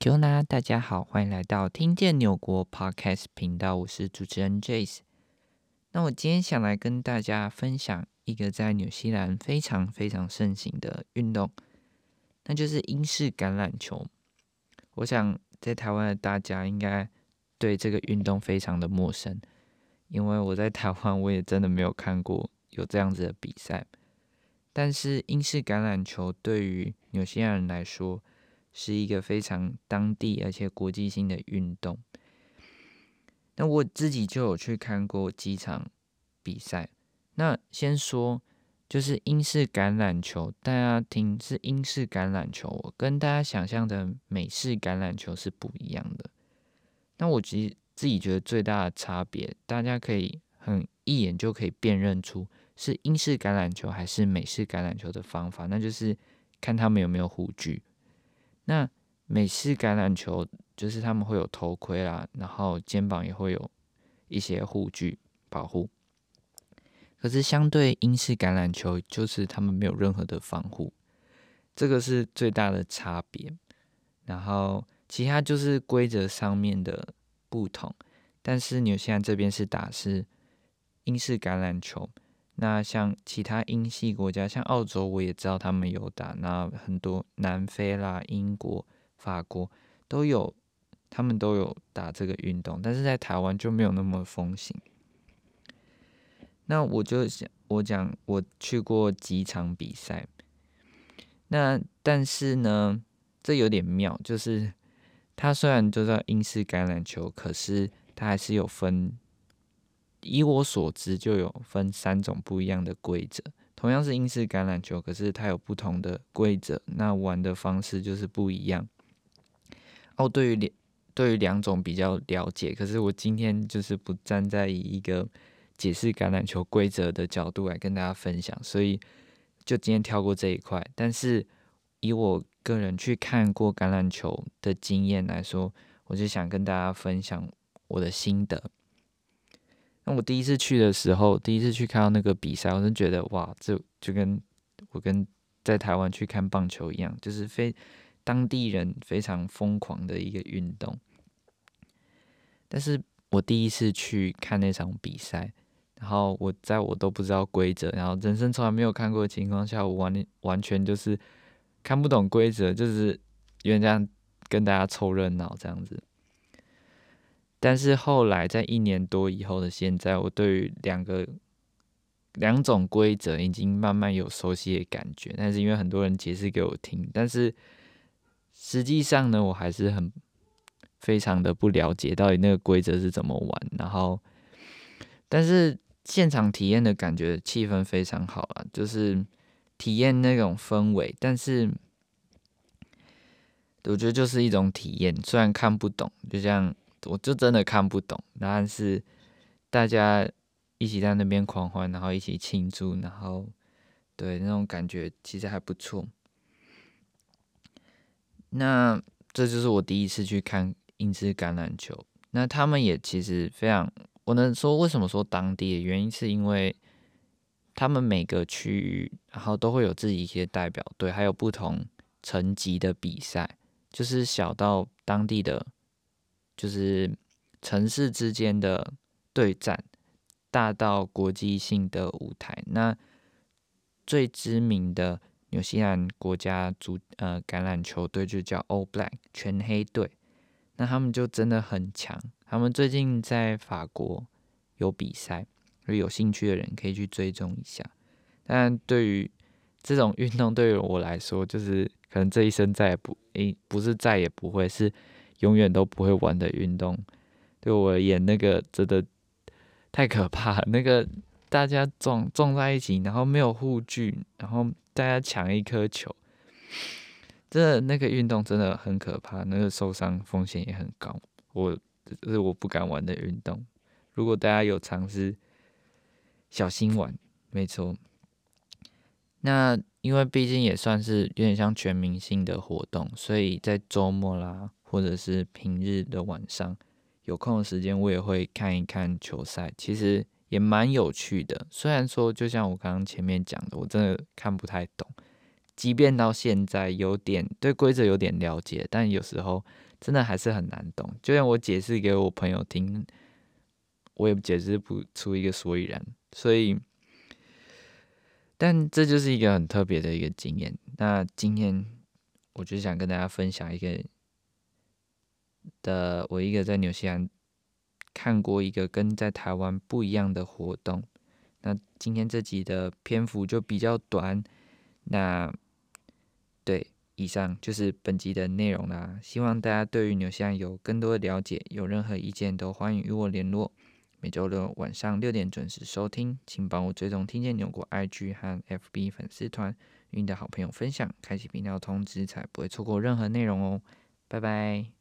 Q 呢？大家好，欢迎来到听见纽国 Podcast 频道，我是主持人 Jace。那我今天想来跟大家分享一个在纽西兰非常非常盛行的运动，那就是英式橄榄球。我想在台湾的大家应该对这个运动非常的陌生，因为我在台湾我也真的没有看过有这样子的比赛。但是英式橄榄球对于纽西兰人来说，是一个非常当地而且国际性的运动。那我自己就有去看过几场比赛。那先说，就是英式橄榄球，大家听是英式橄榄球，我跟大家想象的美式橄榄球是不一样的。那我其实自己觉得最大的差别，大家可以很一眼就可以辨认出是英式橄榄球还是美式橄榄球的方法，那就是看他们有没有护具。那美式橄榄球就是他们会有头盔啦，然后肩膀也会有一些护具保护。可是相对英式橄榄球，就是他们没有任何的防护，这个是最大的差别。然后其他就是规则上面的不同。但是纽西兰这边是打是英式橄榄球。那像其他英系国家，像澳洲，我也知道他们有打。那很多南非啦、英国、法国都有，他们都有打这个运动。但是在台湾就没有那么风行。那我就想，我讲我去过几场比赛。那但是呢，这有点妙，就是它虽然就叫英式橄榄球，可是它还是有分。以我所知，就有分三种不一样的规则。同样是英式橄榄球，可是它有不同的规则，那玩的方式就是不一样。哦，对于两对于两种比较了解，可是我今天就是不站在以一个解释橄榄球规则的角度来跟大家分享，所以就今天跳过这一块。但是以我个人去看过橄榄球的经验来说，我就想跟大家分享我的心得。那我第一次去的时候，第一次去看到那个比赛，我就觉得哇，这就跟我跟在台湾去看棒球一样，就是非当地人非常疯狂的一个运动。但是我第一次去看那场比赛，然后我在我都不知道规则，然后人生从来没有看过的情况下，我完完全就是看不懂规则，就是有点这样跟大家凑热闹这样子。但是后来，在一年多以后的现在，我对于两个两种规则已经慢慢有熟悉的感觉。但是因为很多人解释给我听，但是实际上呢，我还是很非常的不了解到底那个规则是怎么玩。然后，但是现场体验的感觉，气氛非常好啊，就是体验那种氛围。但是我觉得就是一种体验，虽然看不懂，就像。我就真的看不懂，但是大家一起在那边狂欢，然后一起庆祝，然后对那种感觉其实还不错。那这就是我第一次去看英式橄榄球。那他们也其实非常，我能说为什么说当地的原因，是因为他们每个区域然后都会有自己一些代表队，还有不同层级的比赛，就是小到当地的。就是城市之间的对战，大到国际性的舞台。那最知名的纽西兰国家足呃橄榄球队就叫 All Black 全黑队。那他们就真的很强。他们最近在法国有比赛，所以有兴趣的人可以去追踪一下。但对于这种运动，对于我来说，就是可能这一生再也不诶，不是再也不会是。永远都不会玩的运动，对我而言，那个真的太可怕。那个大家撞撞在一起，然后没有护具，然后大家抢一颗球，这那个运动真的很可怕，那个受伤风险也很高。我这是我不敢玩的运动。如果大家有尝试，小心玩，没错。那因为毕竟也算是有点像全民性的活动，所以在周末啦。或者是平日的晚上有空的时间，我也会看一看球赛，其实也蛮有趣的。虽然说，就像我刚刚前面讲的，我真的看不太懂，即便到现在有点对规则有点了解，但有时候真的还是很难懂。就像我解释给我朋友听，我也解释不出一个所以然。所以，但这就是一个很特别的一个经验。那今天我就想跟大家分享一个的，我一个在纽西兰看过一个跟在台湾不一样的活动。那今天这集的篇幅就比较短。那对，以上就是本集的内容啦。希望大家对于纽西兰有更多的了解，有任何意见都欢迎与我联络。每周六晚上六点准时收听，请帮我追踪听见纽国 IG 和 FB 粉丝团，与你的好朋友分享，开启频道通知，才不会错过任何内容哦。拜拜。